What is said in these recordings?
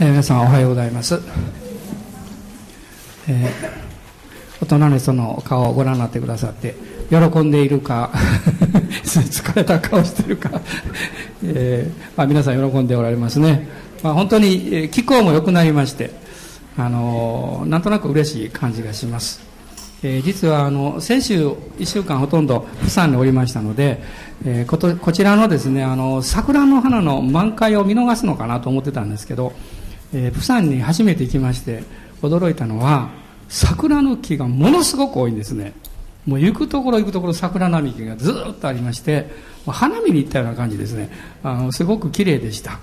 えー、皆さんおはようございます、えー、大人の人の顔をご覧になってくださって喜んでいるか 疲れた顔してるか、えーまあ、皆さん喜んでおられますね、まあ、本当に気候も良くなりましてあのー、なんとなく嬉しい感じがします、えー、実はあの先週1週間ほとんど釜山におりましたので、えー、ことこちらのですねあの桜の花の満開を見逃すのかなと思ってたんですけどえー、プサンに初めて行きまして驚いたのは桜の木がものすごく多いんですね。もう行くところ行くところ桜並木がずっとありまして花見に行ったような感じですね。あのすごく綺麗でした。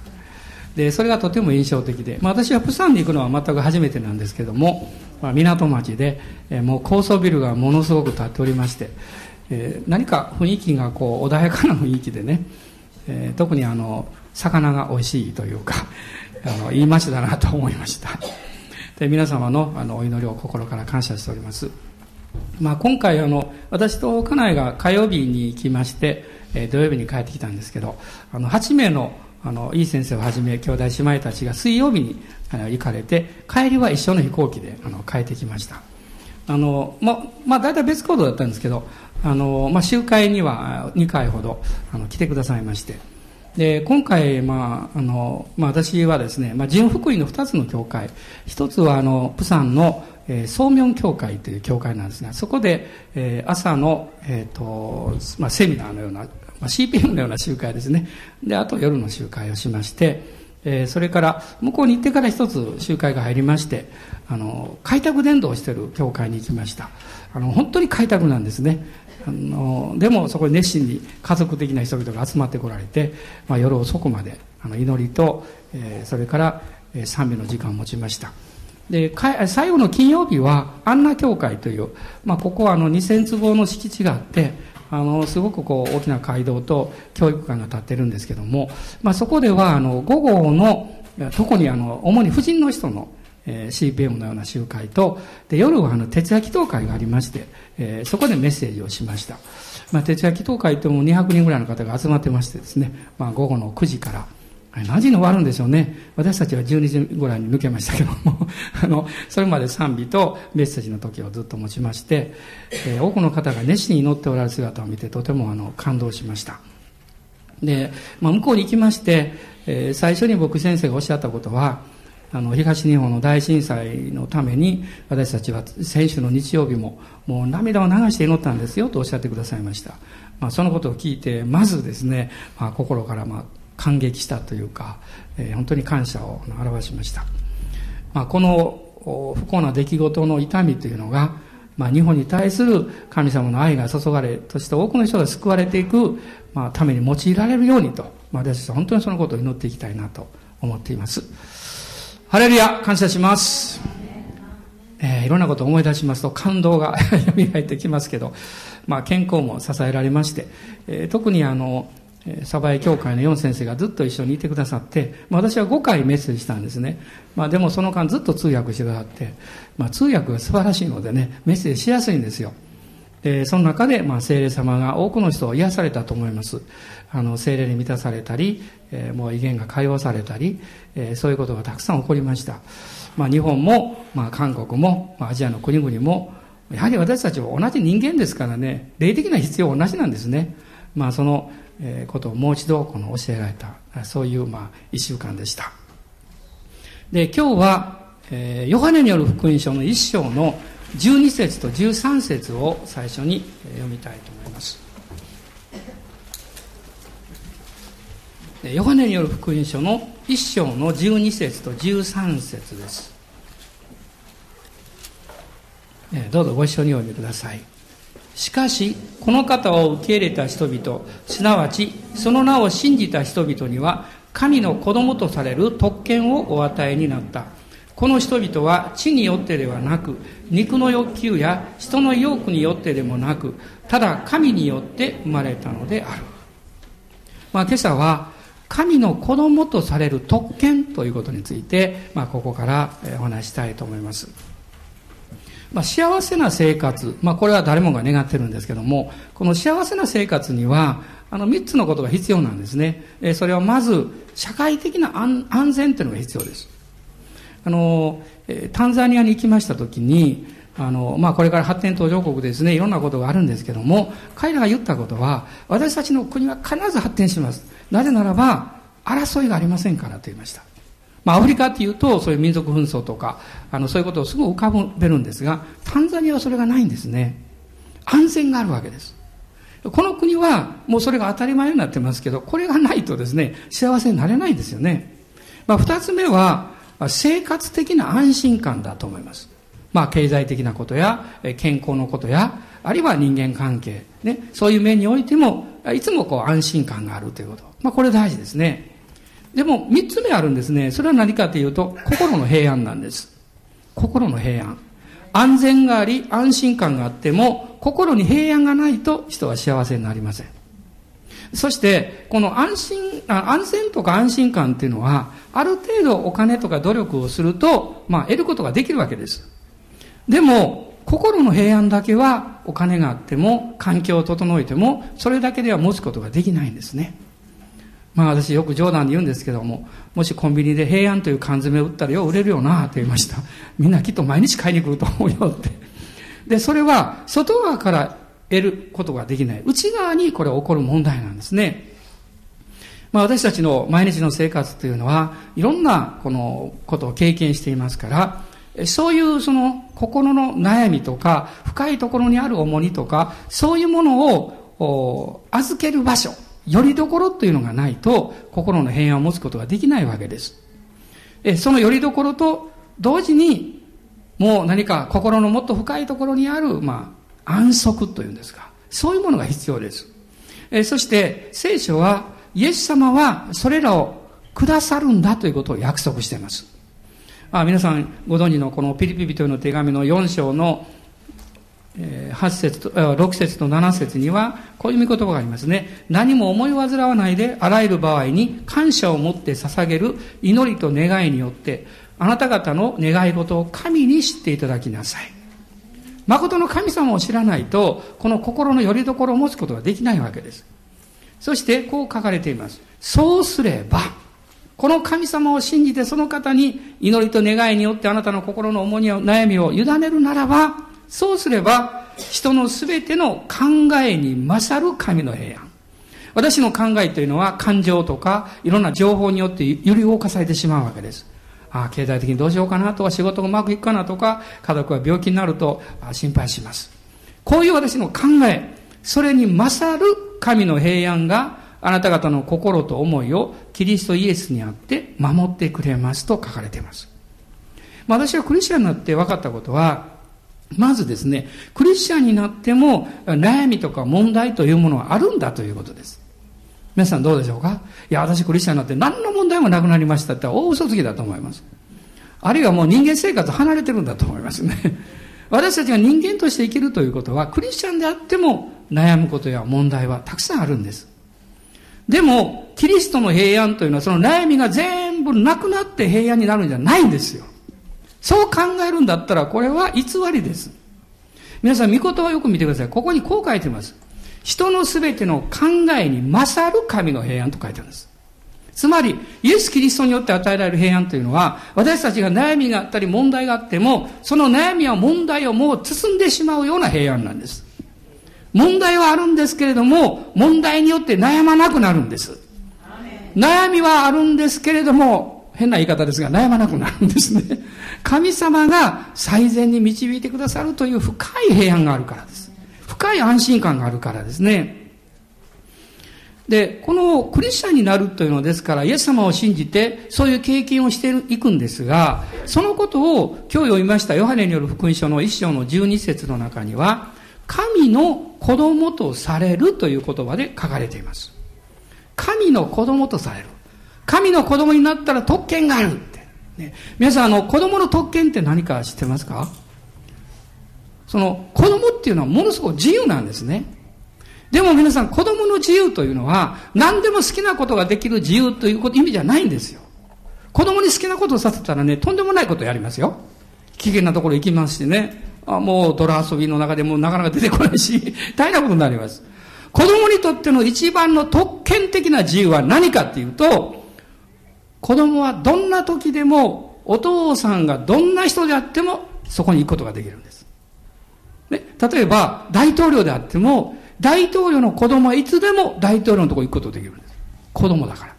でそれがとても印象的で、まあ、私はプサンに行くのは全く初めてなんですけども、まあ、港町で、えー、もう高層ビルがものすごく建っておりまして、えー、何か雰囲気がこう穏やかな雰囲気でね、えー、特にあの魚が美味しいというかあの言いましたなと思いました。で皆様のあのお祈りを心から感謝しております、まあ、今回あの私と家内が火曜日に行きまして、え土曜日に帰ってきたんですけどあの8名のあのいい先生をはじめ兄弟姉妹たちが水曜日にあの行かれて帰りは一緒の飛行機であの帰ってきました。あのままあ大体別行動だったんですけどあの、まあ、集会には2回ほどあの来てくださいまして。で今回、まああのまあ、私はですね、まあ、純福音の2つの教会。一つはあのプサンの、えー、ソーミョン教会という教会なんですがそこで、えー、朝の、えーとまあ、セミナーのような、まあ、CPM のような集会ですね。であと夜の集会をしましてえー、それから向こうに行ってから一つ集会が入りましてあの開拓伝道をしている教会に行きました。あの本当に開拓なんですね。あのでもそこに熱心に家族的な人々が集まってこられて、まあ、夜遅くまであの祈りと、えー、それから、えー、賛美の時間を持ちました。で最後の金曜日はアンナ教会という、まあ、ここはあの2000坪の敷地があってあのすごくこう大きな街道と教育館が建ってるんですけども、まあ、そこではあの午後の特にあの主に婦人の人のえー、CPM のような集会とで夜はあの徹夜祈祷会がありまして、えー、そこでメッセージをしました、まあ、徹夜祈祷会とも200人ぐらいの方が集まってましてですね、まあ、午後の9時から何時に終わるんでしょうね。私たちは12時ぐらいに抜けましたけども あのそれまで賛美とメッセージの時をずっと持ちまして、えー、多くの方が熱心に祈っておられる姿を見てとてもあの感動しました。で、まあ、向こうに行きまして、えー、最初に僕先生がおっしゃったことはあの東日本の大震災のために私たちは先週の日曜日ももう涙を流して祈ったんですよとおっしゃってくださいました、まあ、そのことを聞いてまずですね、まあ、心からまあ感激したというか、えー、本当に感謝を表しました、まあ、この不幸な出来事の痛みというのが、まあ、日本に対する神様の愛が注がれそして多くの人が救われていく、まあ、ために用いられるようにと、まあ、私たちは本当にそのことを祈っていきたいなと思っています。ハレルヤ感謝します。えー、いろんなことを思い出しますと感動が 蘇ってきますけど、まあ、健康も支えられまして、えー、特にあの、鯖江教会の4先生がずっと一緒にいてくださって、まあ、私は5回メッセージしたんですね。まあ、でもその間ずっと通訳してくださって、まあ、通訳が素晴らしいのでね、メッセージしやすいんですよ。で、その中で、まあ、精霊様が多くの人を癒されたと思います。あの、精霊に満たされたり、えー、もう威厳が解放されたり、えー、そういうことがたくさん起こりました。まあ、日本も、まあ、韓国も、まあ、アジアの国々も、やはり私たちは同じ人間ですからね、霊的な必要は同じなんですね。まあ、その、えー、ことをもう一度この教えられた、そういう、まあ、一週間でした。で、今日は、えー、ヨハネによる福音書の一章の12節と13節を最初に読みたいと思います。ヨハネによる福音書の1章の12節と13節です。どうぞご一緒にお読みください。しかし、この方を受け入れた人々、すなわち、その名を信じた人々には、神の子供とされる特権をお与えになった。この人々は地によってではなく、肉の欲求や人の意欲によってでもなく、ただ神によって生まれたのである。まあ、今朝は、神の子供とされる特権ということについて、まあ、ここからお話したいと思います。まあ、幸せな生活、まあ、これは誰もが願ってるんですけども、この幸せな生活には、あの3つのことが必要なんですね。それはまず、社会的な安全というのが必要です。あの、タンザニアに行きました時に、あの、まあ、これから発展途上国ですね、いろんなことがあるんですけども、彼らが言ったことは、私たちの国は必ず発展します。なぜならば、争いがありませんからと言いました。まあ、アフリカっていうと、そういう民族紛争とか、あの、そういうことをすぐ浮かべるんですが、タンザニアはそれがないんですね。安全があるわけです。この国は、もうそれが当たり前になってますけど、これがないとですね、幸せになれないんですよね。まあ、二つ目は、生活的な安心感だと思います。まあ、経済的なことや、健康のことや、あるいは人間関係、ね、そういう面においても、いつもこう安心感があるということ。まあ、これ大事ですね。でも、三つ目あるんですね。それは何かというと、心の平安なんです。心の平安。安全があり、安心感があっても、心に平安がないと人は幸せになりません。そして、この安心、安全とか安心感っていうのは、ある程度お金とか努力をすると、まあ、得ることができるわけです。でも、心の平安だけは、お金があっても、環境を整えても、それだけでは持つことができないんですね。まあ私よく冗談で言うんですけども、もしコンビニで平安という缶詰を売ったらよう売れるよなと言いました。みんなきっと毎日買いに来ると思うよって。で、それは外側から得ることができない。内側にこれ起こる問題なんですね。まあ私たちの毎日の生活というのは、いろんなこのことを経験していますから、そういうその心の悩みとか、深いところにある重荷とか、そういうものを預ける場所、よりどころというのがないと、心の平安を持つことができないわけです。そのよりどころと同時に、もう何か心のもっと深いところにある、まあ、安息というんですか。そういうものが必要です。えそして、聖書は、イエス様はそれらをくださるんだということを約束しています。あ皆さんご存知のこのピリピリというの手紙の4章の8節と、6節と7節には、こういう見言葉がありますね。何も思い煩わないで、あらゆる場合に感謝を持って捧げる祈りと願いによって、あなた方の願い事を神に知っていただきなさい。誠の神様を知らないと、この心の拠り所を持つことができないわけです。そして、こう書かれています。そうすれば、この神様を信じてその方に祈りと願いによってあなたの心の重荷を悩みを委ねるならば、そうすれば、人のすべての考えに勝る神の平安。私の考えというのは感情とかいろんな情報によってより動かされてしまうわけです。あ、経済的にどうしようかなとか仕事がうまくいくかなとか家族が病気になると心配します。こういう私の考え、それに勝る神の平安があなた方の心と思いをキリストイエスにあって守ってくれますと書かれています。ま、私はクリスチャンになって分かったことは、まずですね、クリスチャンになっても悩みとか問題というものはあるんだということです。皆さんどうでしょうか？いや、私クリスチャンになって何の問題もなくなりましたって大嘘つきだと思います。あるいはもう人間生活離れてるんだと思いますね。私たちが人間として生きるということは、クリスチャンであっても悩むことや問題はたくさんあるんです。でも、キリストの平安というのはその悩みが全部なくなって平安になるんじゃないんですよ。そう考えるんだったら、これは偽りです。皆さん、見事はよく見てください。ここにこう書いてます。人のすべての考えに勝る神の平安と書いてあるんです。つまり、イエス・キリストによって与えられる平安というのは、私たちが悩みがあったり問題があっても、その悩みや問題をもう包んでしまうような平安なんです。問題はあるんですけれども、問題によって悩まなくなるんです。悩みはあるんですけれども、変な言い方ですが、悩まなくなるんですね。神様が最善に導いてくださるという深い平安があるからです。深い安心感があるからですね。で、このクリスチャンになるというのですから、イエス様を信じて、そういう経験をしていくんですが、そのことを今日読みましたヨハネによる福音書の一章の十二節の中には、神の子供とされるという言葉で書かれています。神の子供とされる。神の子供になったら特権があるって。ね、皆さん、あの、子供の特権って何か知ってますか？その、子供っていうのはものすごく自由なんですね。でも皆さん、子供の自由というのは、何でも好きなことができる自由ということ意味じゃないんですよ。子供に好きなことをさせたらね、とんでもないことをやりますよ。危険なところ行きますしね。あもう泥遊びの中でもなかなか出てこないし、大変なことになります。子供にとっての一番の特権的な自由は何かっていうと、子供はどんな時でもお父さんがどんな人であってもそこに行くことができるんです。ね、例えば、大統領であっても、大統領の子供はいつでも大統領のとこ行くことできるんです。子供だから。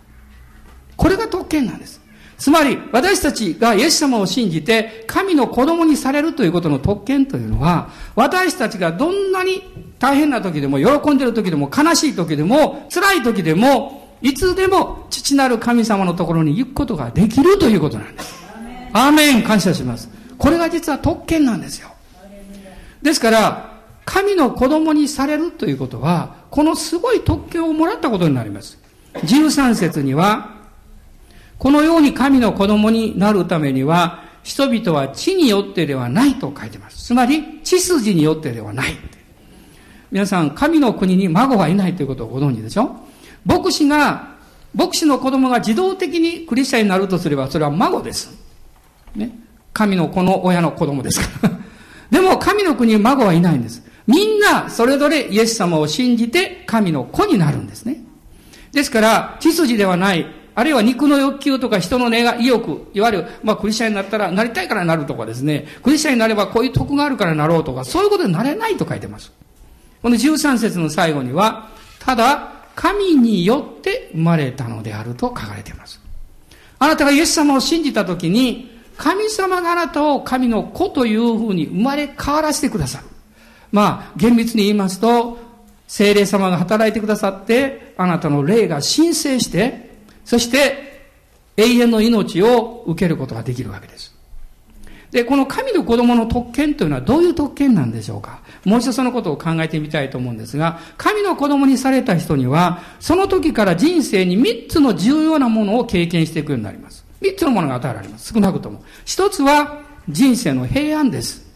これが特権なんです。つまり、私たちがイエス様を信じて、神の子供にされるということの特権というのは、私たちがどんなに大変な時でも、喜んでる時でも、悲しい時でも、辛い時でも、いつでも父なる神様のところに行くことができるということなんです。アーメン感謝します。これが実は特権なんですよ。ですから、神の子供にされるということは、このすごい特権をもらったことになります。13節には、このように神の子供になるためには、人々は地によってではないと書いてます。つまり、血筋によってではない。皆さん、神の国に孫はいないということをご存知でしょ？牧師が、牧師の子供が自動的にクリスチャンになるとすれば、それは孫です。ね。神の子の親の子供ですから。でも、神の国に孫はいないんです。みんな、それぞれイエス様を信じて、神の子になるんですね。ですから、血筋ではない、あるいは肉の欲求とか人の願い、意欲、いわゆる、まあ、クリスチャンになったら、なりたいからなるとかですね、クリスチャンになればこういう徳があるからなろうとか、そういうことになれないと書いてます。この13節の最後には、ただ、神によって生まれたのであると書かれています。あなたがイエス様を信じたときに、神様があなたを神の子というふうに生まれ変わらせてくださる。まあ、厳密に言いますと、精霊様が働いてくださって、あなたの霊が申請して、そして永遠の命を受けることができるわけです。で、この神の子供の特権というのはどういう特権なんでしょうかもう一度そのことを考えてみたいと思うんですが、神の子供にされた人には、その時から人生に三つの重要なものを経験していくようになります。三つのものが与えられます。少なくとも。一つは人生の平安です。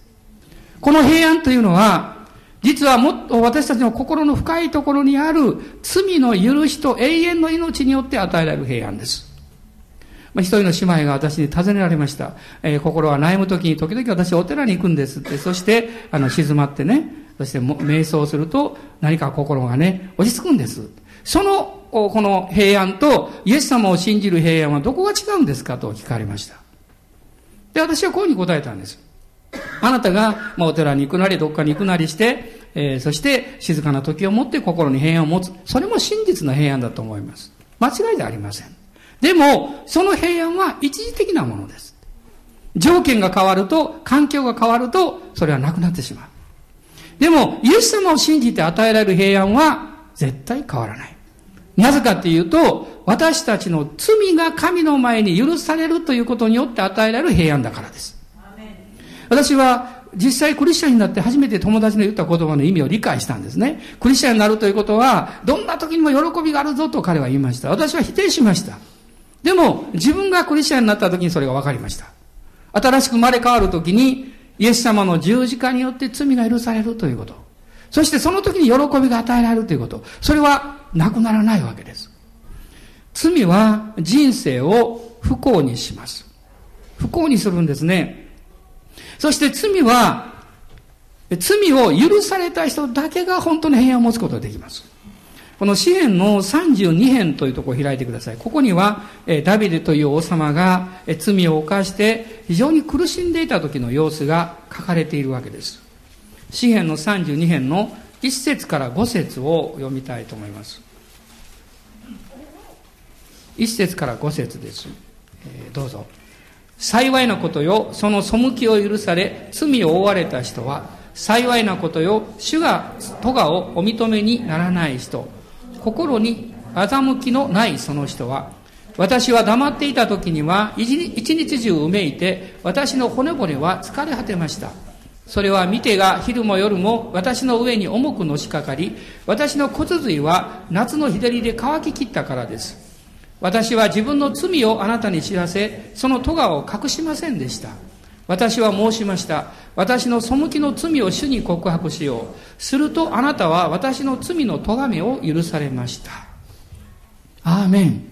この平安というのは、実はもっと私たちの心の深いところにある罪の許しと永遠の命によって与えられる平安です。まあ、一人の姉妹が私に尋ねられました。えー、心は悩む時に時々私お寺に行くんですって。そして、あの、静まってね、そして瞑想すると何か心がね、落ち着くんです。その、この平安とイエス様を信じる平安はどこが違うんですかと聞かれました。で、私はこういうふうに答えたんです。あなたが、まあ、お寺に行くなり、どっかに行くなりして、えー、そして静かな時を持って心に平安を持つ。それも真実な平安だと思います。間違いじゃありません。でも、その平安は一時的なものです。条件が変わると、環境が変わると、それはなくなってしまう。でも、イエス様を信じて与えられる平安は絶対変わらない。なぜかっていうと、私たちの罪が神の前に許されるということによって与えられる平安だからです。私は実際クリスチャンになって初めて友達の言った言葉の意味を理解したんですね。クリスチャンになるということは、どんな時にも喜びがあるぞと彼は言いました。私は否定しました。でも、自分がクリスチャンになった時にそれが分かりました。新しく生まれ変わる時に、イエス様の十字架によって罪が許されるということ。そしてその時に喜びが与えられるということ。それはなくならないわけです。罪は人生を不幸にします。不幸にするんですね。そして罪は、罪を許された人だけが本当に平安を持つことができます。この詩篇の32編というところを開いてください。ここには、ダビデという王様が罪を犯して非常に苦しんでいた時の様子が書かれているわけです。詩篇の32編の1節から5節を読みたいと思います。1節から5節です。えー、どうぞ。幸いなことよ、その背きを許され、罪を負われた人は、幸いなことよ、主が咎をお認めにならない人、心に欺きのないその人は、私は黙っていた時には一日中うめいて、私の骨骨は疲れ果てました。それは見てが昼も夜も私の上に重くのしかかり、私の骨髄は夏の日照りで乾ききったからです。私は自分の罪をあなたに知らせ、その咎を隠しませんでした。私は申しました。私の背きの罪を主に告白しよう。するとあなたは私の罪の咎めを許されました。アーメン。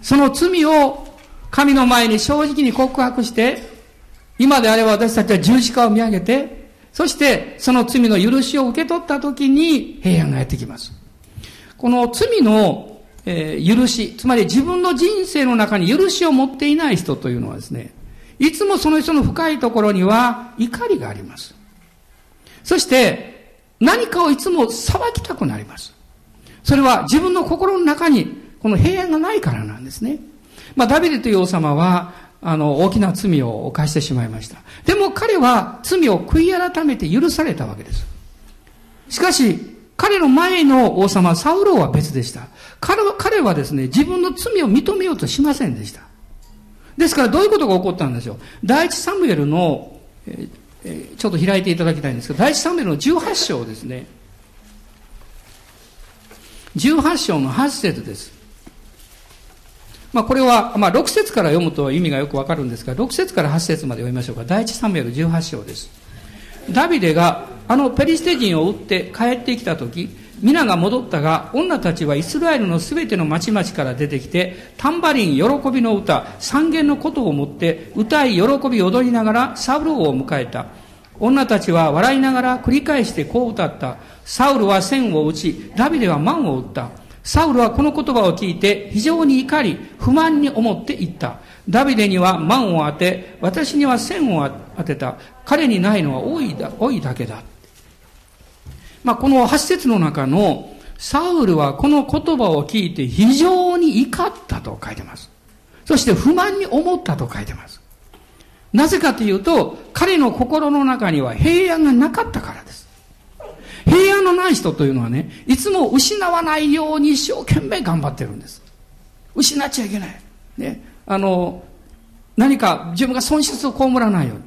その罪を神の前に正直に告白して、今であれば私たちは十字架を見上げて、そしてその罪の許しを受け取った時に平安がやってきます。この罪の、えー、許し、つまり自分の人生の中に許しを持っていない人というのはですね、いつもその人の深いところには怒りがあります。そして、何かをいつも裁きたくなります。それは自分の心の中にこの平安がないからなんですね。まあ、ダビデという王様は、あの、大きな罪を犯してしまいました。でも彼は罪を悔い改めて許されたわけです。しかし、彼の前の王様、サウローは別でした。彼は彼はですね、自分の罪を認めようとしませんでした。ですからどういうことが起こったんでしょう。第一サムエルの、えー、ちょっと開いていただきたいんですけど、第一サムエルの18章ですね。18章の8節です。まあ、これは、まあ、6節から読むと意味がよくわかるんですが、6節から8節まで読みましょうか。第一サムエル18章です。ダビデがあのペリシテ人を撃って帰ってきた時、皆が戻ったが、女たちはイスラエルのすべての町々から出てきて、タンバリン、喜びの歌、三弦のことを持って、歌い、喜び、踊りながら、サウル王を迎えた。女たちは笑いながら繰り返してこう歌った。サウルは線を打ち、ダビデは万を打った。サウルはこの言葉を聞いて非常に怒り、不満に思って言った。ダビデには万を当て、私には線を当てた。彼にないのは多いだ多いだけだ。まあ、この8節の中の、サウルはこの言葉を聞いて非常に怒ったと書いてます。そして不満に思ったと書いてます。なぜかというと、彼の心の中には平安がなかったからです。平安のない人というのはね、いつも失わないように一生懸命頑張ってるんです。失っちゃいけない。ね。あの、何か自分が損失を被らないように。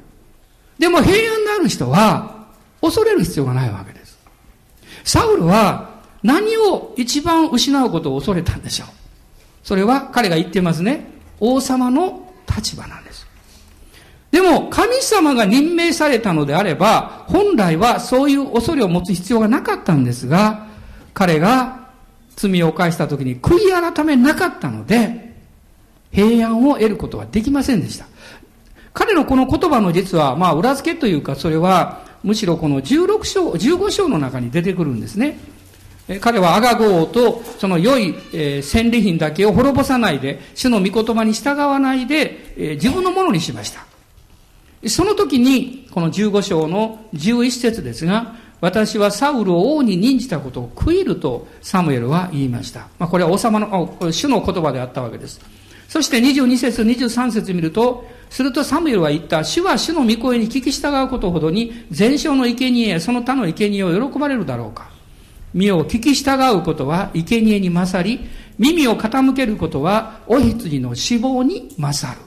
でも平安である人は、恐れる必要がないわけです。サウルは何を一番失うことを恐れたんでしょう？それは彼が言ってますね。王様の立場なんです。でも、神様が任命されたのであれば、本来はそういう恐れを持つ必要がなかったんですが、彼が罪を犯した時に悔い改めなかったので、平安を得ることはできませんでした。彼のこの言葉の実は、まあ、裏付けというか、それは、むしろこの16章、15章の中に出てくるんですね。彼はアガゴ王とその良い、戦利品だけを滅ぼさないで、主の御言葉に従わないで、自分のものにしました。その時に、この15章の11節ですが、私はサウルを王に任じたことを悔いるとサムエルは言いました。まあ、これは王様の、主の言葉であったわけです。そして22節、23節見ると、するとサムエルは言った。主は主の御声に聞き従うことほどに、全焼の生贄その他の生贄を喜ばれるだろうか。身を聞き従うことは生贄に勝り、耳を傾けることはお羊の死亡に勝る。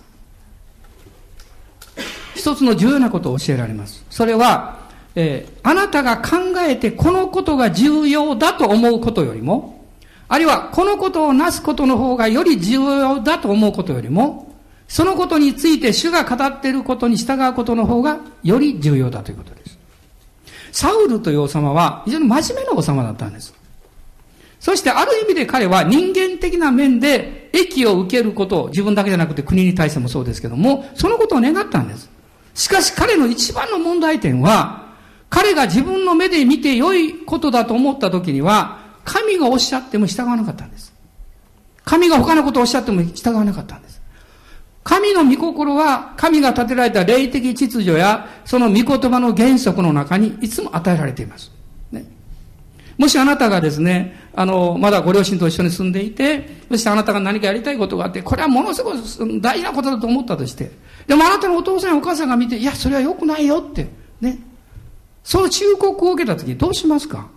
一つの重要なことを教えられます。それは、えー、あなたが考えてこのことが重要だと思うことよりも、あるいはこのことをなすことの方がより重要だと思うことよりも、そのことについて主が語っていることに従うことの方がより重要だということです。サウルという王様は非常に真面目な王様だったんです。そしてある意味で彼は人間的な面で益を受けることを自分だけじゃなくて国に対してもそうですけども、そのことを願ったんです。しかし彼の一番の問題点は、彼が自分の目で見て良いことだと思った時には、神がおっしゃっても従わなかったんです。神が他のことをおっしゃっても従わなかったんです。神の御心は、神が立てられた霊的秩序や、その御言葉の原則の中にいつも与えられています。ね。もしあなたがですね、あの、まだご両親と一緒に住んでいて、そしてあなたが何かやりたいことがあって、これはものすごく大事なことだと思ったとして、でもあなたのお父さんやお母さんが見て、いや、それは良くないよって、ね。その忠告を受けたときどうしますか？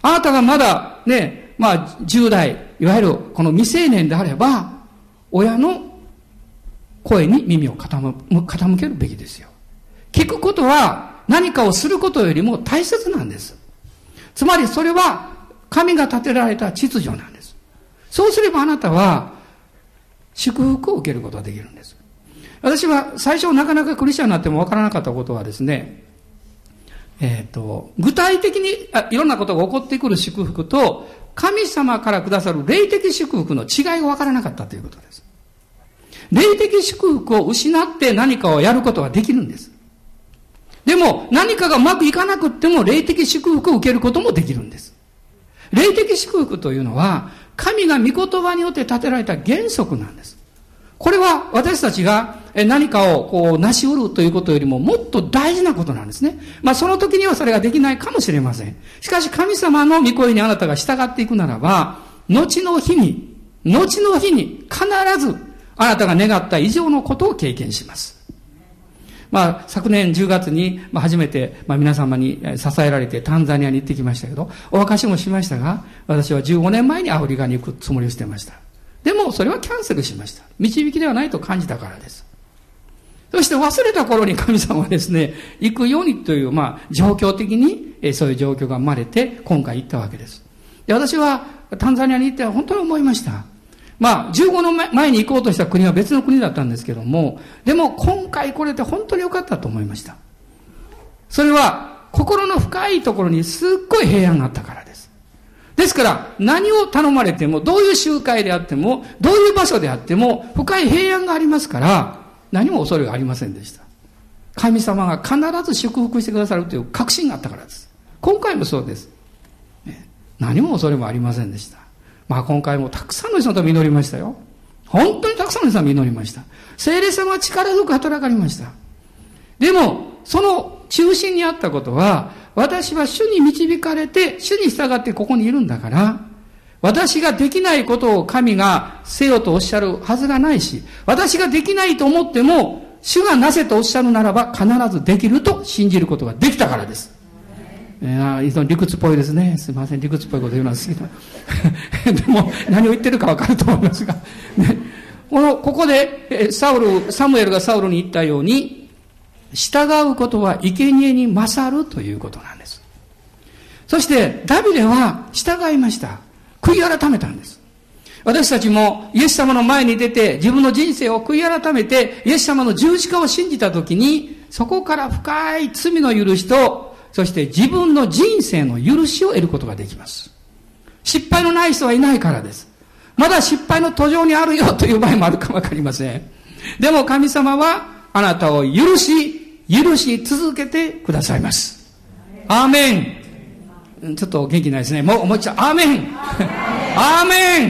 あなたがまだね、まあ、10代、いわゆるこの未成年であれば、親の声に耳を傾けるべきですよ。聞くことは何かをすることよりも大切なんです。つまりそれは神が立てられた秩序なんです。そうすればあなたは祝福を受けることができるんです。私は最初なかなかクリスチャンになってもわからなかったことはですね、えっ、ー、と、具体的にあいろんなことが起こってくる祝福と神様からくださる霊的祝福の違いがわからなかったということです。霊的祝福を失って何かをやることはできるんです。でも、何かがうまくいかなくっても、霊的祝福を受けることもできるんです。霊的祝福というのは、神が御言葉によって立てられた原則なんです。これは私たちが何かをこう成し得るということよりももっと大事なことなんですね。まあその時にはそれができないかもしれません。しかし神様の御声にあなたが従っていくならば、後の日に、後の日に必ずあなたが願った以上のことを経験します。まあ、昨年10月に、まあ、初めて、まあ、皆様に支えられてタンザニアに行ってきましたけど、お明かしもしましたが、私は15年前にアフリカに行くつもりをしてました。でも、それはキャンセルしました。導きではないと感じたからです。そして忘れた頃に神様はですね、行くようにという、まあ、状況的に、えそういう状況が生まれて、今回行ったわけです。で私は、タンザニアに行って本当に思いました。まあ、15年前に行こうとした国は別の国だったんですけども、でも今回来れて本当に良かったと思いました。それは、心の深いところにすっごい平安があったからです。ですから、何を頼まれても、どういう集会であっても、どういう場所であっても、深い平安がありますから、何も恐れがありませんでした。神様が必ず祝福してくださるという確信があったからです。今回もそうです。何も恐れもありませんでした。まあ今回もたくさんの人と祈りましたよ。本当にたくさんの人が祈りました。聖霊様は力強く働かれました。でも、その中心にあったことは、私は主に導かれて、主に従ってここにいるんだから、私ができないことを神がせよとおっしゃるはずがないし、私ができないと思っても、主がなせとおっしゃるならば必ずできると信じることができたからです。えー、理屈っぽいですね。すいません、理屈っぽいこと言うのは好きだ。でも、何を言ってるかわかると思いますが。ね、この、ここで、サウル、サムエルがサウルに言ったように、従うことは生贄に勝るということなんです。そして、ダビデは従いました。悔い改めたんです。私たちもイエス様の前に出て自分の人生を悔い改めてイエス様の十字架を信じたときにそこから深い罪の許しとそして自分の人生の許しを得ることができます。失敗のない人はいないからです。まだ失敗の途上にあるよという場合もあるかわかりません。でも神様はあなたを許し、許し続けてくださいます。アーメンちょっと元気ないですね。もう、もう一度、アーメンアーメ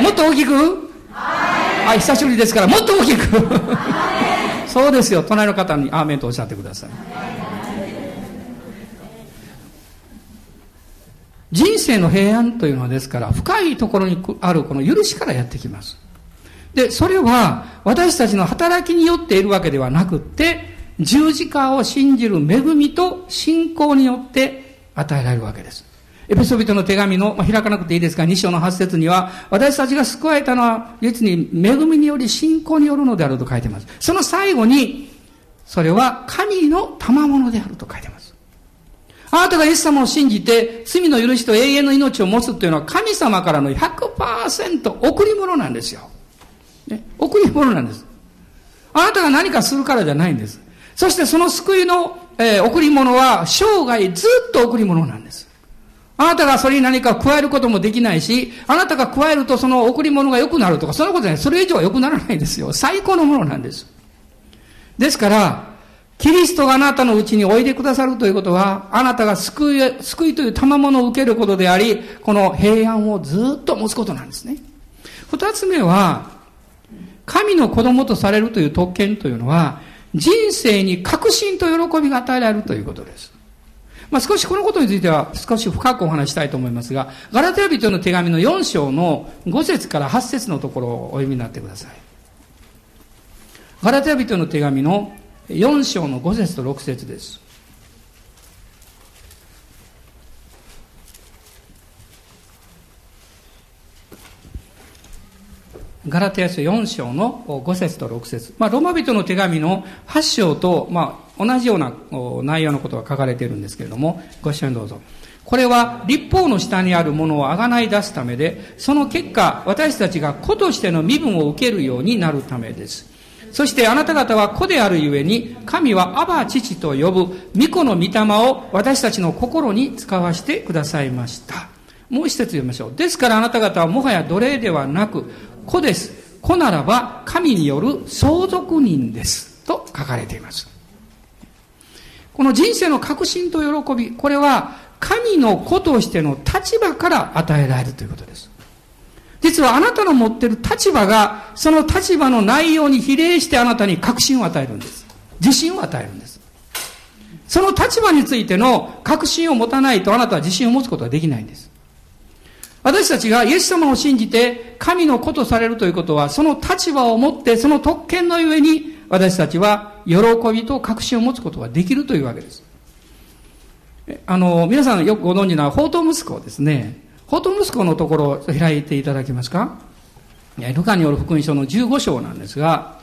ンもっと大きく？あ、久しぶりですから、もっと大きくそうですよ。隣の方にアーメンとおっしゃってください。人生の平安というのはですから、深いところにあるこの許しからやってきます。で、それは私たちの働きによっているわけではなくって、十字架を信じる恵みと信仰によって与えられるわけです。エペソビトの手紙の、まあ、開かなくていいですが、2章の8節には、私たちが救われたのは、実に恵みにより信仰によるのであると書いてます。その最後に、それは神の賜物であると書いてます。あなたがイエス様を信じて、罪の許しと永遠の命を持つというのは、神様からの100%贈り物なんですよ。ね、贈り物なんです。あなたが何かするからじゃないんです。そしてその救いのえー、贈り物は生涯ずっと贈り物なんです。あなたがそれに何か加えることもできないし、あなたが加えるとその贈り物が良くなるとか、そんなことじゃない。それ以上は良くならないんですよ。最高のものなんです。ですから、キリストがあなたのうちにおいでくださるということは、あなたが救い、救いという賜物を受けることであり、この平安をずっと持つことなんですね。二つ目は、神の子供とされるという特権というのは、人生に確信と喜びが与えられるということです。まあ、少しこのことについては少し深くお話したいと思いますが、ガラテヤ人の手紙の4章の5節から8節のところをお読みになってください。ガラテヤ人の手紙の4章の5節と6節です。ガラテヤ書4章の5節と6節まあ、ロマ人の手紙の8章と、まあ、同じような内容のことが書かれているんですけれども、ご一緒にどうぞ。これは立法の下にあるものをあがない出すためで、その結果、私たちが子としての身分を受けるようになるためです。そしてあなた方は子であるゆえに、神はアバ父と呼ぶ御子の御霊を私たちの心に使わせてくださいました。もう一節読みましょう。ですからあなた方はもはや奴隷ではなく、子です。子ならば神による相続人です。と書かれています。この人生の確信と喜び、これは神の子としての立場から与えられるということです。実はあなたの持ってる立場が、その立場の内容に比例してあなたに確信を与えるんです。自信を与えるんです。その立場についての確信を持たないとあなたは自信を持つことはできないんです。私たちがイエス様を信じて神の子とされるということは、その立場を持って、その特権のゆえに、私たちは喜びと確信を持つことができるというわけです。あの、皆さんよくご存知な宝刀息子ですね。宝刀息子のところを開いていただけますか？ルカによる福音書の15章なんですが、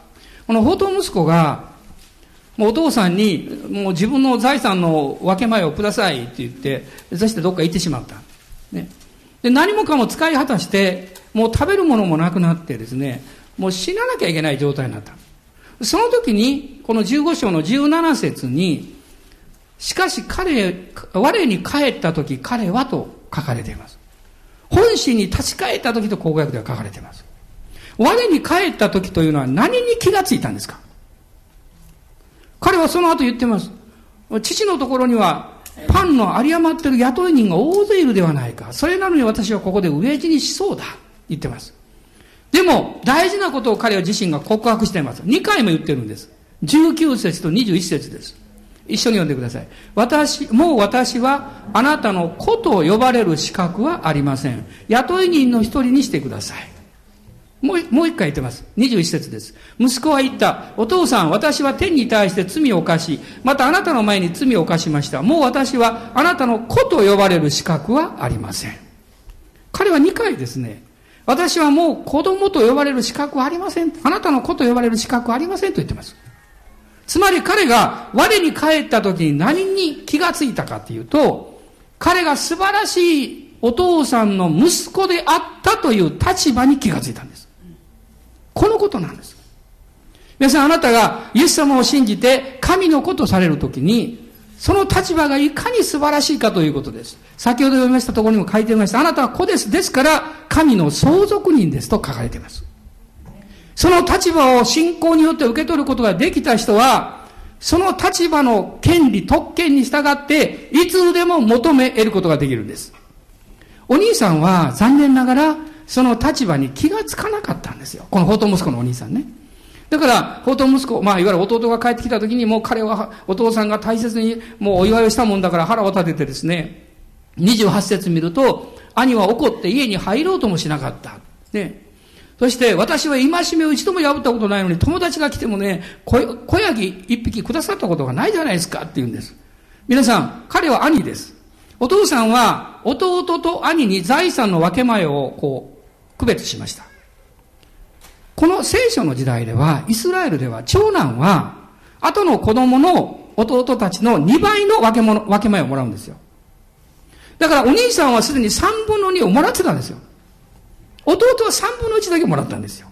この宝刀息子が、もうお父さんに、もう自分の財産の分け前をくださいって言って、そしてどっか行ってしまった。ね。で、何もかも使い果たして、もう食べるものもなくなってですね、もう死ななきゃいけない状態になった。その時に、この15章の17節に、しかし彼、我に帰った時彼はと書かれています。本心に立ち返った時と公約では書かれています。我に帰った時というのは何に気がついたんですか？彼はその後言ってます。父のところにはパンの有り余ってる雇い人が大勢いるではないか。それなのに私はここで飢え死にしそうだ。言ってます。でも、大事なことを彼は自身が告白しています。2回も言ってるんです。19節と21節です。一緒に読んでください。私、もう私はあなたの子と呼ばれる資格はありません。雇い人の一人にしてください。もう、もう一回言ってます。21節です。息子は言った。お父さん、私は天に対して罪を犯し、またあなたの前に罪を犯しました。もう私はあなたの子と呼ばれる資格はありません。彼は2回ですね。私はもう子供と呼ばれる資格はありません。あなたの子と呼ばれる資格はありませんと言ってます。つまり彼が我に帰った時に何に気がついたかっていうと、彼が素晴らしいお父さんの息子であったという立場に気がついたんです。このことなんです。皆さんあなたがイエス様を信じて神の子とされるときに、その立場がいかに素晴らしいかということです。先ほど読みましたところにも書いてありました。あなたは子です。ですから、神の相続人ですと書かれています。その立場を信仰によって受け取ることができた人は、その立場の権利、特権に従って、いつでも求め得ることができるんです。お兄さんは残念ながら、その立場に気がつかなかったんですよ。この宝刀息子のお兄さんね。だから、宝刀息子、まあ、いわゆる弟が帰ってきた時に、もう彼は、お父さんが大切に、もうお祝いをしたもんだから腹を立ててですね、28節見ると、兄は怒って家に入ろうともしなかった。ね。そして、私は戒めを一度も破ったことないのに、友達が来てもね、小ヤギ一匹くださったことがないじゃないですかって言うんです。皆さん、彼は兄です。お父さんは、弟と兄に財産の分け前を、こう、区別しました。この聖書の時代では、イスラエルでは長男は、後の子供の弟たちの2倍の分け物、分け前をもらうんですよ。だからお兄さんはすでに3分の2をもらってたんですよ。弟は3分の1だけもらったんですよ。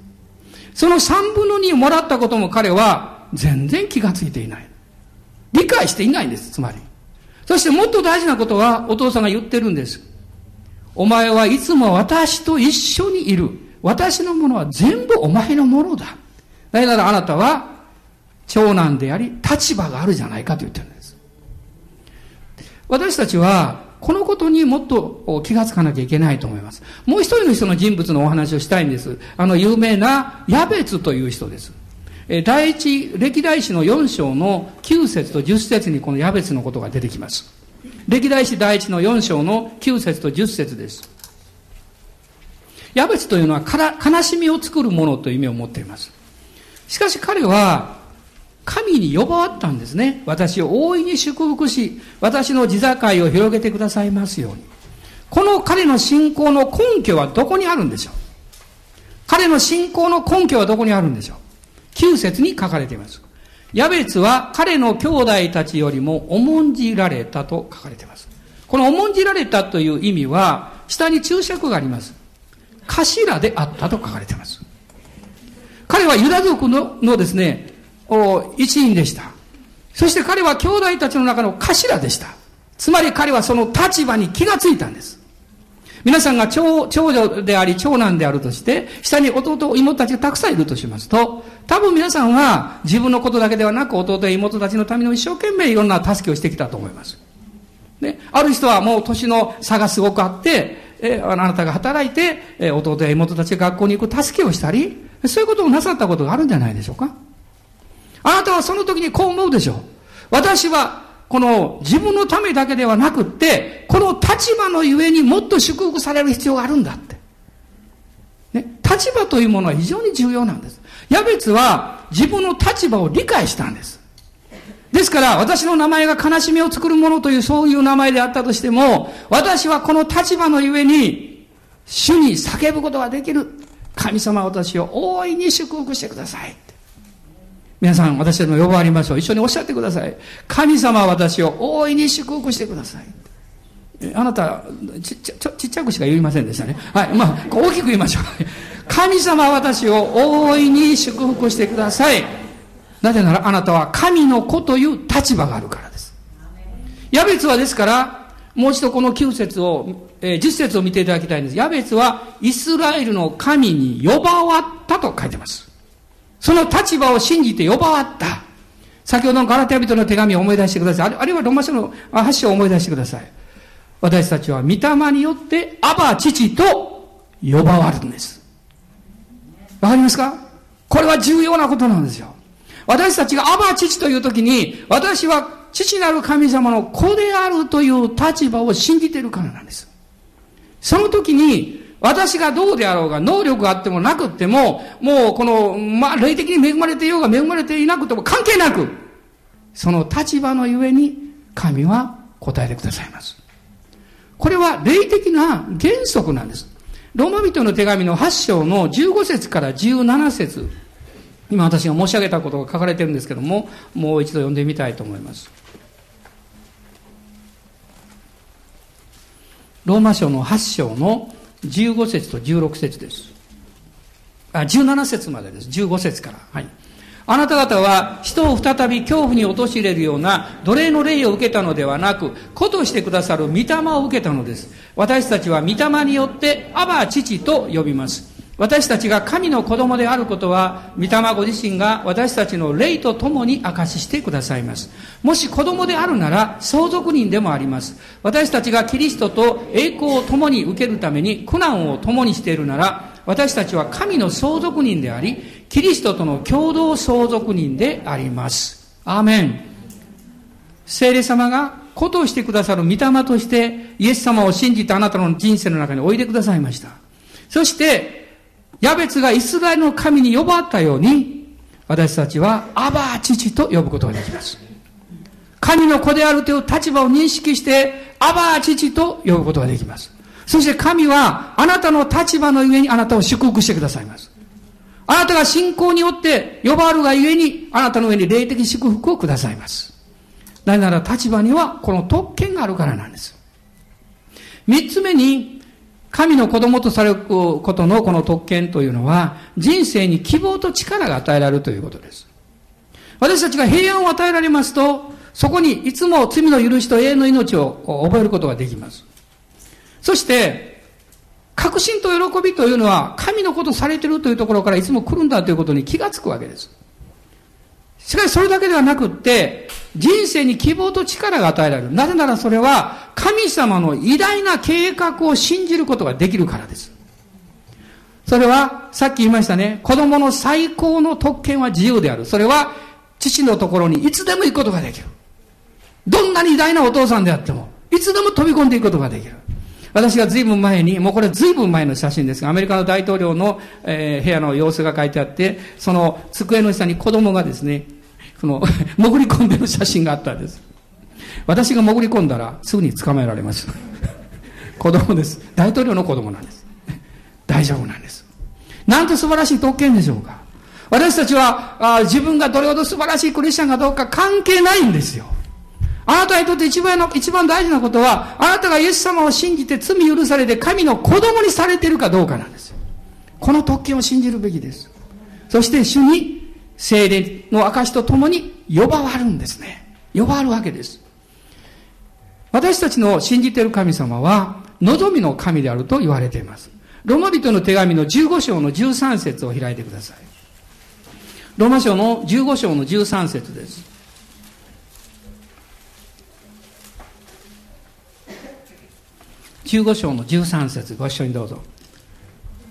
その3分の2をもらったことも彼は全然気がついていない。理解していないんです、つまり。そしてもっと大事なことはお父さんが言ってるんです。お前はいつも私と一緒にいる。私のものは全部お前のものだ。だからあなたは長男であり、立場があるじゃないかと言ってるんです。私たちは、このことにもっと気がつかなきゃいけないと思います。もう一人の人の人物のお話をしたいんです。あの有名なヤベツという人です。第一歴代史の4章の9節と10節にこのヤベツのことが出てきます。歴代史第一の4章の9節と10節です。ヤベツというのは悲しみを作るものという意味を持っています。しかし彼は、神に呼ばわったんですね。私を大いに祝福し、私の地境を広げてくださいますように。この彼の信仰の根拠はどこにあるんでしょう？彼の信仰の根拠はどこにあるんでしょう？9節に書かれています。ヤベツは彼の兄弟たちよりも重んじられたと書かれています。この重んじられたという意味は、下に注釈があります。頭であったと書かれています。彼はユダ族ののですね、一員でした。そして彼は兄弟たちの中の頭でした。つまり彼はその立場に気がついたんです。皆さんが長長女であり長男であるとして、下に弟、妹たちがたくさんいるとしますと、多分皆さんは自分のことだけではなく弟や妹たちのための一生懸命いろんな助けをしてきたと思います。ね、ある人はもう年の差がすごくあって、えあなたが働いて、え弟や妹たちが学校に行く助けをしたり、そういうことをなさったことがあるんじゃないでしょうか。あなたはその時にこう思うでしょう。私は、この自分のためだけではなくって、この立場のゆえにもっと祝福される必要があるんだって。ね、立場というものは非常に重要なんです。ヤベツは自分の立場を理解したんです。ですから、私の名前が悲しみを作るものというそういう名前であったとしても、私はこの立場のゆえに、主に叫ぶことができる。神様私を大いに祝福してください。皆さん、私たちの呼ばわりましょう。一緒におっしゃってください。神様は私を大いに祝福してください。あなた、ちっちゃ、ちっちゃくしか言いませんでしたね。はい。まあ、大きく言いましょう。神様は私を大いに祝福してください。なぜならあなたは神の子という立場があるからです。ヤベツはですから、もう一度この9節を、えー、10節を見ていただきたいんです。ヤベツはイスラエルの神に呼ばわったと書いてます。その立場を信じて呼ばわった。先ほどのガラテヤ人の手紙を思い出してください。あるいはロマ書の8章を思い出してください。私たちは御霊によってアバ父と呼ばわるんです。わかりますか？これは重要なことなんですよ。私たちがアバ父という時に、私は父なる神様の子であるという立場を信じているからなんです。その時に、私がどうであろうが、能力があってもなくっても、もうこの、まあ、霊的に恵まれていようが恵まれていなくても関係なく、その立場のゆえに、神は答えてくださいます。これは霊的な原則なんです。ローマ人の手紙の8章の15節から17節今私が申し上げたことが書かれてるんですけども、もう一度読んでみたいと思います。ローマ書の8章の15節と16節です。あ、17節までです。15節から。はい。あなた方は人を再び恐怖に陥れるような奴隷の霊を受けたのではなく、子としてくださる御霊を受けたのです。私たちは御霊によって、アバ父と呼びます。私たちが神の子供であることは、御霊ご自身が私たちの霊と共に証ししてくださいます。もし子供であるなら、相続人でもあります。私たちがキリストと栄光を共に受けるために苦難を共にしているなら、私たちは神の相続人であり、キリストとの共同相続人であります。アーメン。聖霊様がことをしてくださる御霊として、イエス様を信じてあなたの人生の中においでくださいました。そして、ヤベツがイスラエルの神に呼ばったように、私たちはアバー父と呼ぶことができます。神の子であるという立場を認識して、アバー父と呼ぶことができます。そして神はあなたの立場の上にあなたを祝福してくださいます。あなたが信仰によって呼ばわるがゆえに、あなたの上に霊的祝福をくださいます。なぜなら立場にはこの特権があるからなんです。三つ目に、神の子供とされることのこの特権というのは、人生に希望と力が与えられるということです。私たちが平安を与えられますと、そこにいつも罪の許しと永遠の命を覚えることができます。そして、確信と喜びというのは、神のことされているというところからいつも来るんだということに気がつくわけです。しかしそれだけではなくって、人生に希望と力が与えられる。なぜならそれは、神様の偉大な計画を信じることができるからです。それは、さっき言いましたね、子供の最高の特権は自由である。それは、父のところにいつでも行くことができる。どんなに偉大なお父さんであっても、いつでも飛び込んでいくことができる。私が随分前に、もうこれ随分前の写真ですが、アメリカの大統領の、えー、部屋の様子が書いてあって、その机の下に子供がですね、その、潜り込んでる写真があったんです。私が潜り込んだらすぐに捕まえられます。子供です。大統領の子供なんです。大丈夫なんです。なんと素晴らしい特権でしょうか。私たちはあ自分がどれほど素晴らしいクリスチャンかどうか関係ないんですよ。あなたにとって一番の、一番大事なことは、あなたがイエス様を信じて罪許されて神の子供にされているかどうかなんです。この特権を信じるべきです。そして主に精霊の証とともに呼ばわるんですね。呼ばわるわけです。私たちの信じている神様は、望みの神であると言われています。ロマ人の手紙の15章の13節を開いてください。ロマ書の15章の13節です。15章の13節ご一緒にどうぞ。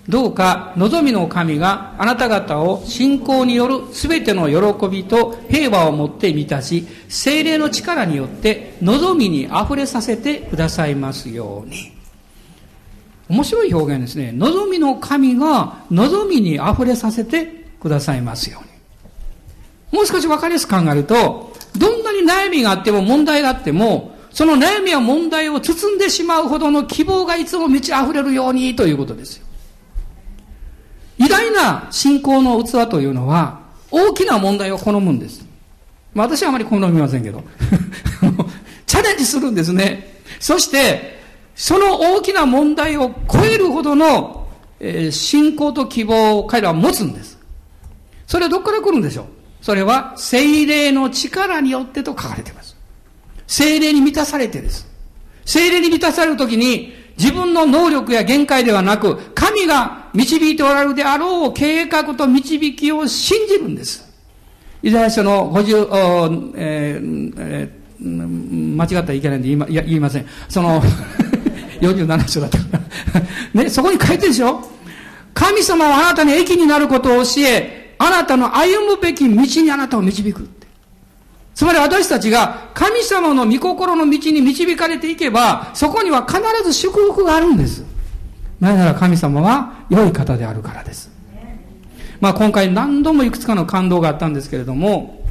どうか望みの神があなた方を信仰による全ての喜びと平和をもって満たし、精霊の力によって望みに溢れさせてくださいますように。面白い表現ですね。望みの神が望みに溢れさせてくださいますように。もう少し分かりやすく考えると、どんなに悩みがあっても問題があっても、その悩みや問題を包んでしまうほどの希望がいつも満ち溢れるようにということですよ。偉大な信仰の器というのは、大きな問題を好むんです。まあ、私はあまり好みませんけど。チャレンジするんですね。そして、その大きな問題を超えるほどの、えー、信仰と希望を彼らは持つんです。それはどこから来るんでしょう？それは、精霊の力によってと書かれています。精霊に満たされてです。精霊に満たされるときに、自分の能力や限界ではなく、神が導いておられるであろう計画と導きを信じるんです。イザヤ書の50、えーえー、間違ったらいけないんで言いま言いません。その 47章だったから。ね、そこに書いてるでしょ神様はあなたに益になることを教え、あなたの歩むべき道にあなたを導く。つまり私たちが神様の御心の道に導かれていけば、そこには必ず祝福があるんです。なぜなら神様は良い方であるからです。まあ今回何度もいくつかの感動があったんですけれども、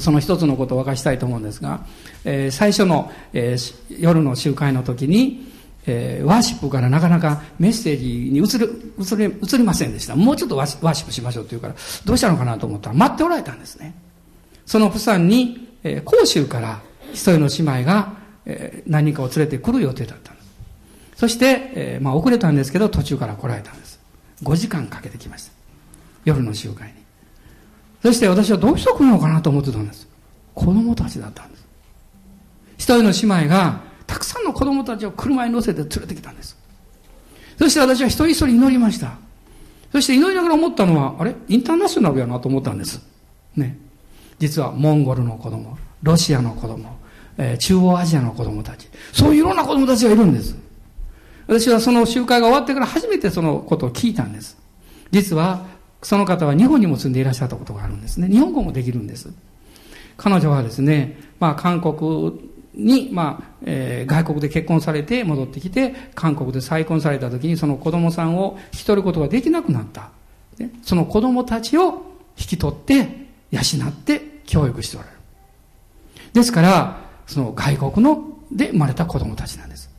その一つのことを明かしたいと思うんですが、えー、最初の、えー、夜の集会の時に、えー、ワーシップからなかなかメッセージに移る、移り、移りませんでした。もうちょっとワーシップしましょうって言うから、どうしたのかなと思ったら待っておられたんですね。そのプサンに、えー、甲州から一人の姉妹が、えー、何人かを連れてくる予定だったんです。そして、えー、まあ遅れたんですけど途中から来られたんです。5時間かけてきました。夜の集会に。そして私はどうして来るのかなと思ってたんです。子供たちだったんです。一人の姉妹がたくさんの子供たちを車に乗せて連れてきたんです。そして私は一人一人祈りました。そして祈りながら思ったのは、あれ？インターナショナルやなと思ったんです。ね。実はモンゴルの子供、ロシアの子供、えー、中央アジアの子供たち、そういういろんな子供たちがいるんです。私はその集会が終わってから初めてそのことを聞いたんです。実は、その方は日本にも住んでいらっしゃったことがあるんですね。日本語もできるんです。彼女はですね、まあ韓国に、まあ、えー、外国で結婚されて戻ってきて、韓国で再婚された時にその子供さんを引き取ることができなくなった。その子供たちを引き取って養って教育しておられる。ですから、その外国ので生まれた子供たちなんです。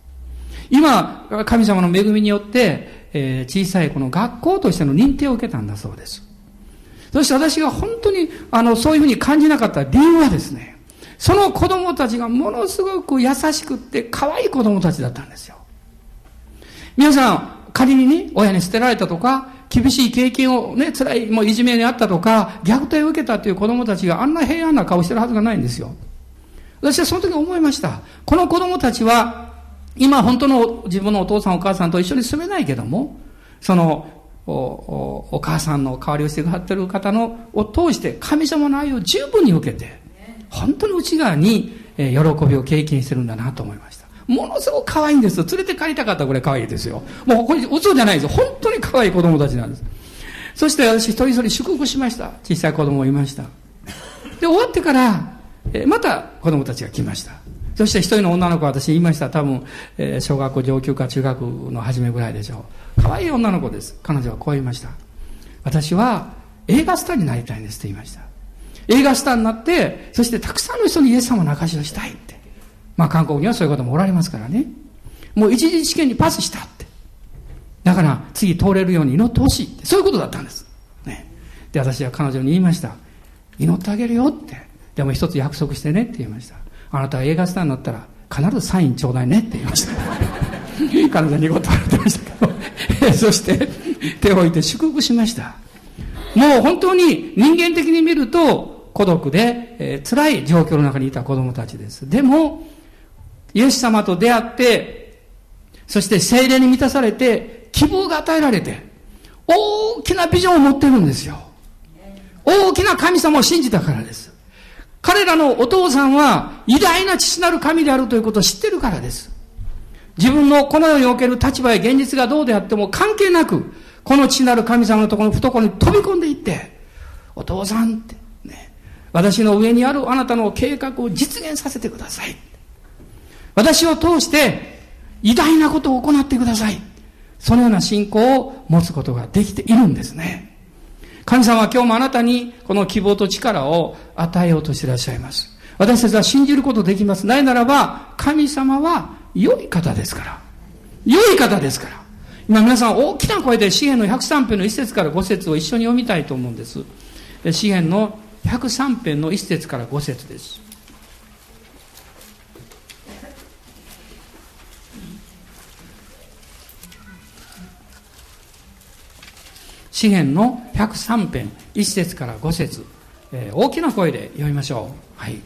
今、神様の恵みによって、えー、小さいこの学校としての認定を受けたんだそうです。そして私が本当に、あの、そういうふうに感じなかった理由はですね、その子供たちがものすごく優しくって可愛い子供たちだったんですよ。皆さん、仮にね、親に捨てられたとか、厳しい経験をね、辛い、もういじめにあったとか、虐待を受けたという子供たちがあんな平安な顔してるはずがないんですよ。私はその時思いました。この子供たちは、今本当の自分のお父さんお母さんと一緒に住めないけども、その、おおお母さんの代わりをしてくださってる方のを通して神様の愛を十分に受けて、本当に内側に、喜びを経験してるんだなと思いました。ものすごく可愛いんですよ。連れて帰りたかったぐらい可愛いですよ。もうこれ嘘じゃないですよ。本当に可愛い子供たちなんです。そして私一人一人祝福しました。小さい子供いました。で、終わってから、えまた子供たちが来ました。そして一人の女の子は私言いました。多分、えー、小学校上級か中学の初めぐらいでしょう。可愛い女の子です。彼女はこう言いました。私は映画スターになりたいんですって言いました。映画スターになって、そしてたくさんの人にイエス様の証しをしたいって。まあ韓国にはそういう方もおられますからね。もう一次試験にパスしたって。だから次通れるように祈ってほしいって。そういうことだったんです。ね。で、私は彼女に言いました。祈ってあげるよって。でも一つ約束してねって言いました。あなたは映画スターになったら必ずサインちょうだいねって言いました。彼女にこと笑ってましたけど。そして手を置いて祝福しました。もう本当に人間的に見ると孤独で、えー、辛い状況の中にいた子供たちです。でも、イエス様と出会って、そして精霊に満たされて、希望が与えられて、大きなビジョンを持ってるんですよ。大きな神様を信じたからです。彼らのお父さんは偉大な父なる神であるということを知ってるからです。自分のこの世における立場や現実がどうであっても関係なく、この父なる神様のところの懐に飛び込んでいって、お父さんって、ね、私の上にあるあなたの計画を実現させてください。私を通して偉大なことを行ってください。そのような信仰を持つことができているんですね。神様は今日もあなたにこの希望と力を与えようとしていらっしゃいます。私たちは信じることできます。ないならば、神様は良い方ですから。良い方ですから。今皆さん大きな声で詩篇の103編の1節から5節を一緒に読みたいと思うんです。詩篇の103編の1節から5節です。詩篇の103編1節から5節、えー、大きな声で読みましょう。はい。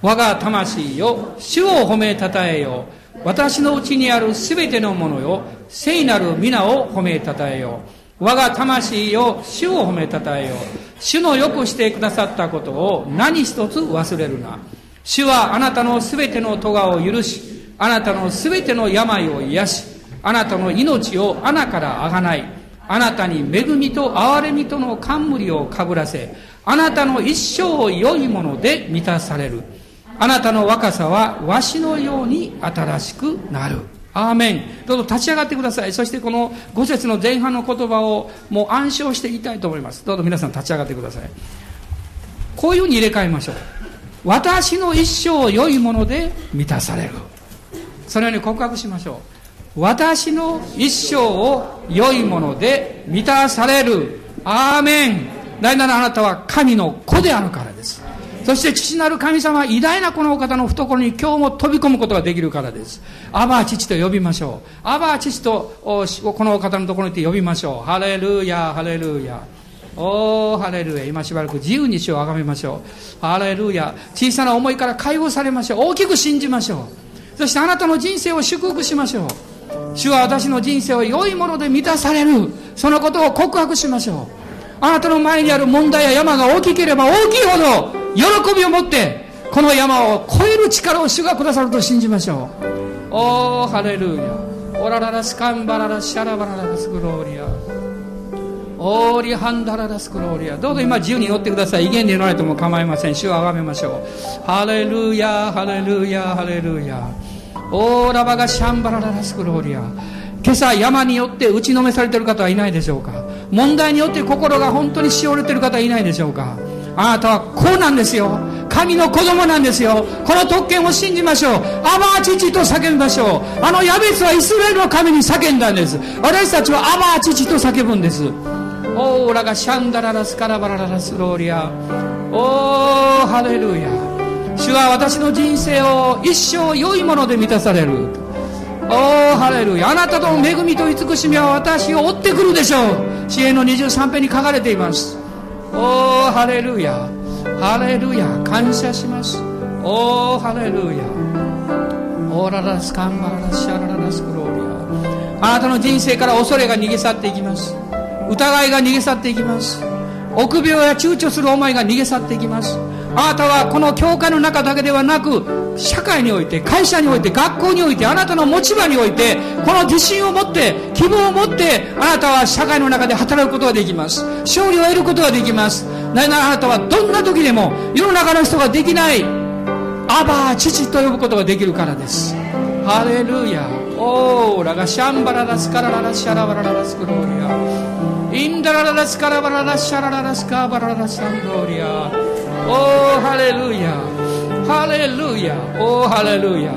我が魂よ、主を褒めたたえよ。私のうちにあるすべてのものよ、聖なる皆を褒めたたえよ。我が魂よ、主を褒めたたえよ。主のよくしてくださったことを何一つ忘れるな。主はあなたのすべての咎を許し、あなたのすべての病を癒し、あなたの命を穴からあがない。あなたに恵みと憐れみとの冠をかぶらせ、あなたの一生を良いもので満たされる。あなたの若さはわしのように新しくなる。アーメン。どうぞ立ち上がってください。そしてこの五節の前半の言葉をもう暗唱して言いたいと思います。どうぞ皆さん立ち上がってください。こういうふうに入れ替えましょう。私の一生を良いもので満たされる。そのように告白しましょう。私の一生を良いもので満たされる。アーメン。なぜならあなたは神の子であるからです。そして父なる神様は偉大なこのお方の懐に今日も飛び込むことができるからです。アバー父と呼びましょう。アバー父とこのお方のところに行って呼びましょう。ハレルヤ、ハレルヤ。おー、ハレルヤ。今しばらく自由に主をあがめましょう。ハレルヤ。小さな思いから解放されましょう。大きく信じましょう。そしてあなたの人生を祝福しましょう。主は私の人生を良いもので満たされる。そのことを告白しましょう。あなたの前にある問題や山が大きければ大きいほど喜びを持ってこの山を越える力を主がくださると信じましょう。おー、ハレルヤ。オラララスカンバララシャラバララスグローリア。オーリハンダララスクローリア。どうぞ今自由に乗ってください。威厳で乗られても構いません。主をあがめましょう。ハレルヤ、ハレルヤ、ハレルヤ。オーラバがシャンバラララスクローリア。今朝山によって打ちのめされてる方はいないでしょうか。問題によって心が本当にしおれてる方はいないでしょうか。あなたはこうなんですよ。神の子供なんですよ。この特権を信じましょう。アバー父と叫びましょう。あのヤベツはイスラエルの神に叫んだんです。私たちはアバー父と叫ぶんです。オーラがシャンダララスカラバラララスローリア。オーハレルヤ。主は私の人生を一生良いもので満たされる。おおハレルヤ。あなたとの恵みと慈しみは私を追ってくるでしょう。支援の23編に書かれています。おおハレルヤ。ハレルヤ。感謝します。おおハレルヤ。オーララスカンバララシャラララスクローリア。あなたの人生から恐れが逃げ去っていきます。疑いが逃げ去っていきます。臆病や躊躇する思いが逃げ去っていきます。あなたはこの教会の中だけではなく社会において会社において学校においてあなたの持ち場においてこの自信を持って希望を持ってあなたは社会の中で働くことができます。勝利を得ることができます。なぜならあなたはどんな時でも世の中の人ができないアバー父と呼ぶことができるからです。ハレルヤ。オーラがシャンバララスカラララシャラバラララスクローリア。インダラララスカラバララシャラララスカバララサンドーリア。おーハレルヤハレルヤおーハレルヤ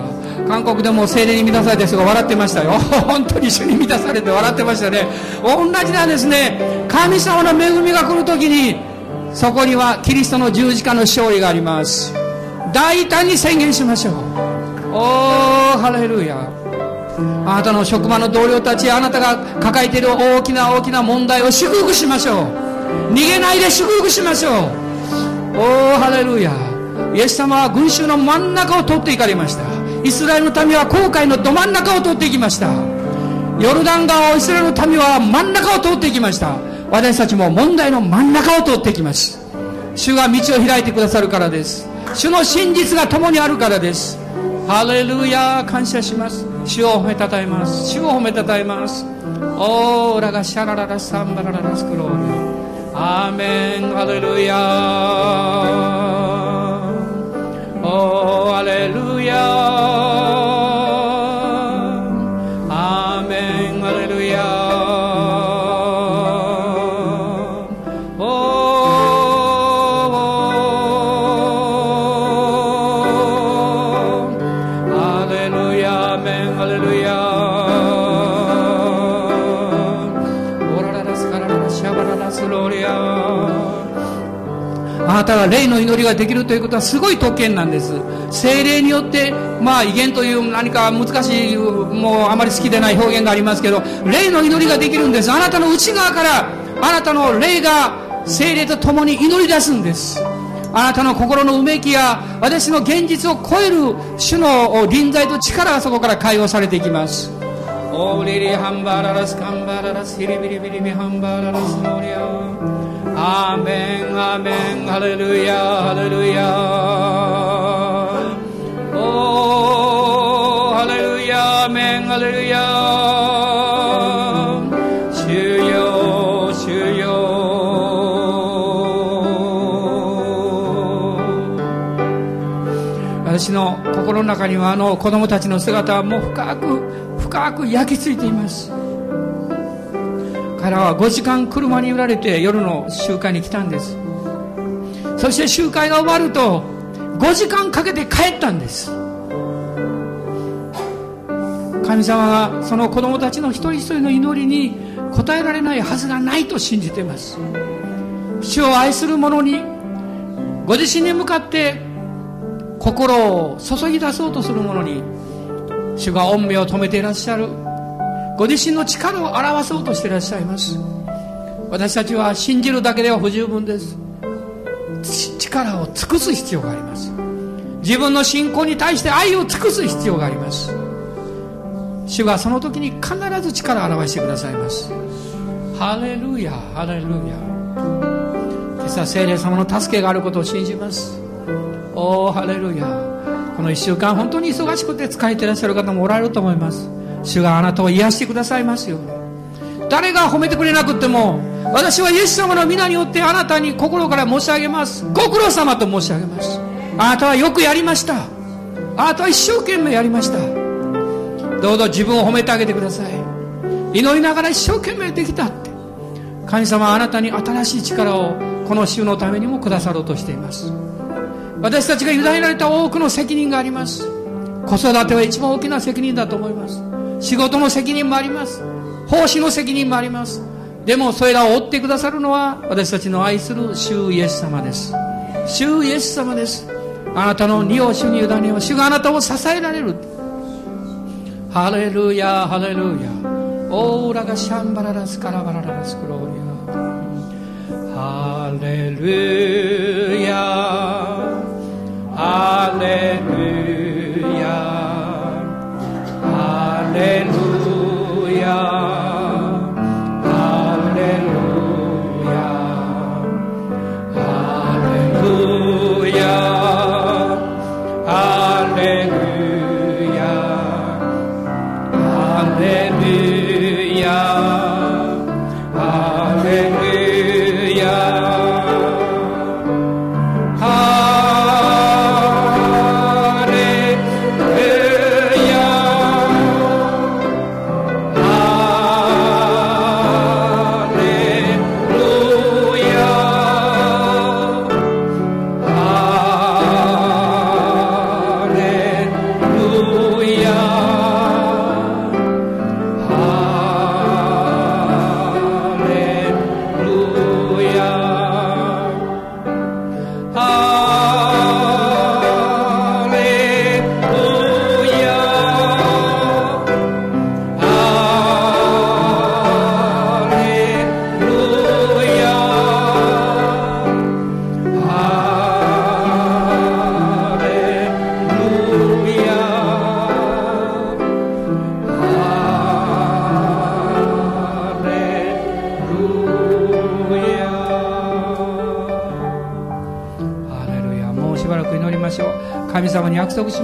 韓国でも精霊に満たされた人が笑ってましたよ。本当に主に満たされて笑ってましたね。同じなんですね。神様の恵みが来るときにそこにはキリストの十字架の勝利があります。大胆に宣言しましょう。おーハレルヤあなたの職場の同僚たちあなたが抱えている大きな大きな問題を祝福しましょう。逃げないで祝福しましょう。おーハレルヤ。イエス様は群衆の真ん中を通っていかれました。イスラエルの民は航海のど真ん中を通っていきました。ヨルダン川をイスラエルの民は真ん中を通っていきました。私たちも問題の真ん中を通っていきます。主が道を開いてくださるからです。主の真実が共にあるからです。ハレルヤ感謝します。主を褒めたたえます。主を褒めたたえます。オーラがシャラララサンバラララスクロールアーメンあなたが霊の祈りができるということはすごい特権なんです。精霊によってまあ威厳という何か難しいもうあまり好きでない表現がありますけど霊の祈りができるんです。あなたの内側からあなたの霊が精霊と共に祈り出すんです。あなたの心のうめきや私の現実を超える主の臨在と力がそこから解放されていきます。オーリリハンバララスカンバララスヒリビリビリビハンバララスノリアアーメンアーメンハレルヤハレルヤおーハレルヤアーメンハレルヤ主よ主よ私の心の中にはあの子供たちの姿はもう深く深く焼き付いています。彼は5時間車に揺られて夜の集会に来たんです。そして集会が終わると5時間かけて帰ったんです。神様がその子供たちの一人一人の祈りに応えられないはずがないと信じています。主を愛する者にご自身に向かって心を注ぎ出そうとする者に主が恩命を止めていらっしゃる。ご自身の力を表そうとしていらっしゃいます。私たちは信じるだけでは不十分です。力を尽くす必要があります。自分の信仰に対して愛を尽くす必要があります。主はその時に必ず力を表してくださいます。ハレルヤハレルヤ。今朝聖霊様の助けがあることを信じます。おおハレルヤ。この1週間本当に忙しくて疲れていらっしゃる方もおられると思います。主があなたを癒してくださいますよ誰が褒めてくれなくても私はイエス様の皆によってあなたに心から申し上げます。ご苦労様と申し上げます。あなたはよくやりました。あなたは一生懸命やりました。どうぞ自分を褒めてあげてください。祈りながら一生懸命できたって。神様はあなたに新しい力をこの週のためにもくださろうとしています。私たちが委ねられた多くの責任があります。子育ては一番大きな責任だと思います。仕事の責任もあります。奉仕の責任もあります。でもそれらを追ってくださるのは私たちの愛する主イエス様です。主イエス様です。あなたの荷を主に委ねよう主があなたを支えられる。ハレルヤハレルヤ。オーラがシャンバララスカラバララスクローリア。ハレルヤ。ハレルヤ。Hallelujah.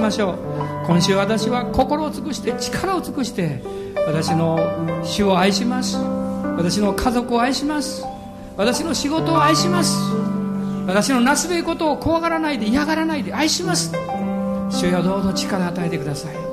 ましょう。今週私は心を尽くして力を尽くして私の主を愛します。私の家族を愛します。私の仕事を愛します。私のなすべきことを怖がらないで嫌がらないで愛します。主よどうぞ力を与えてください。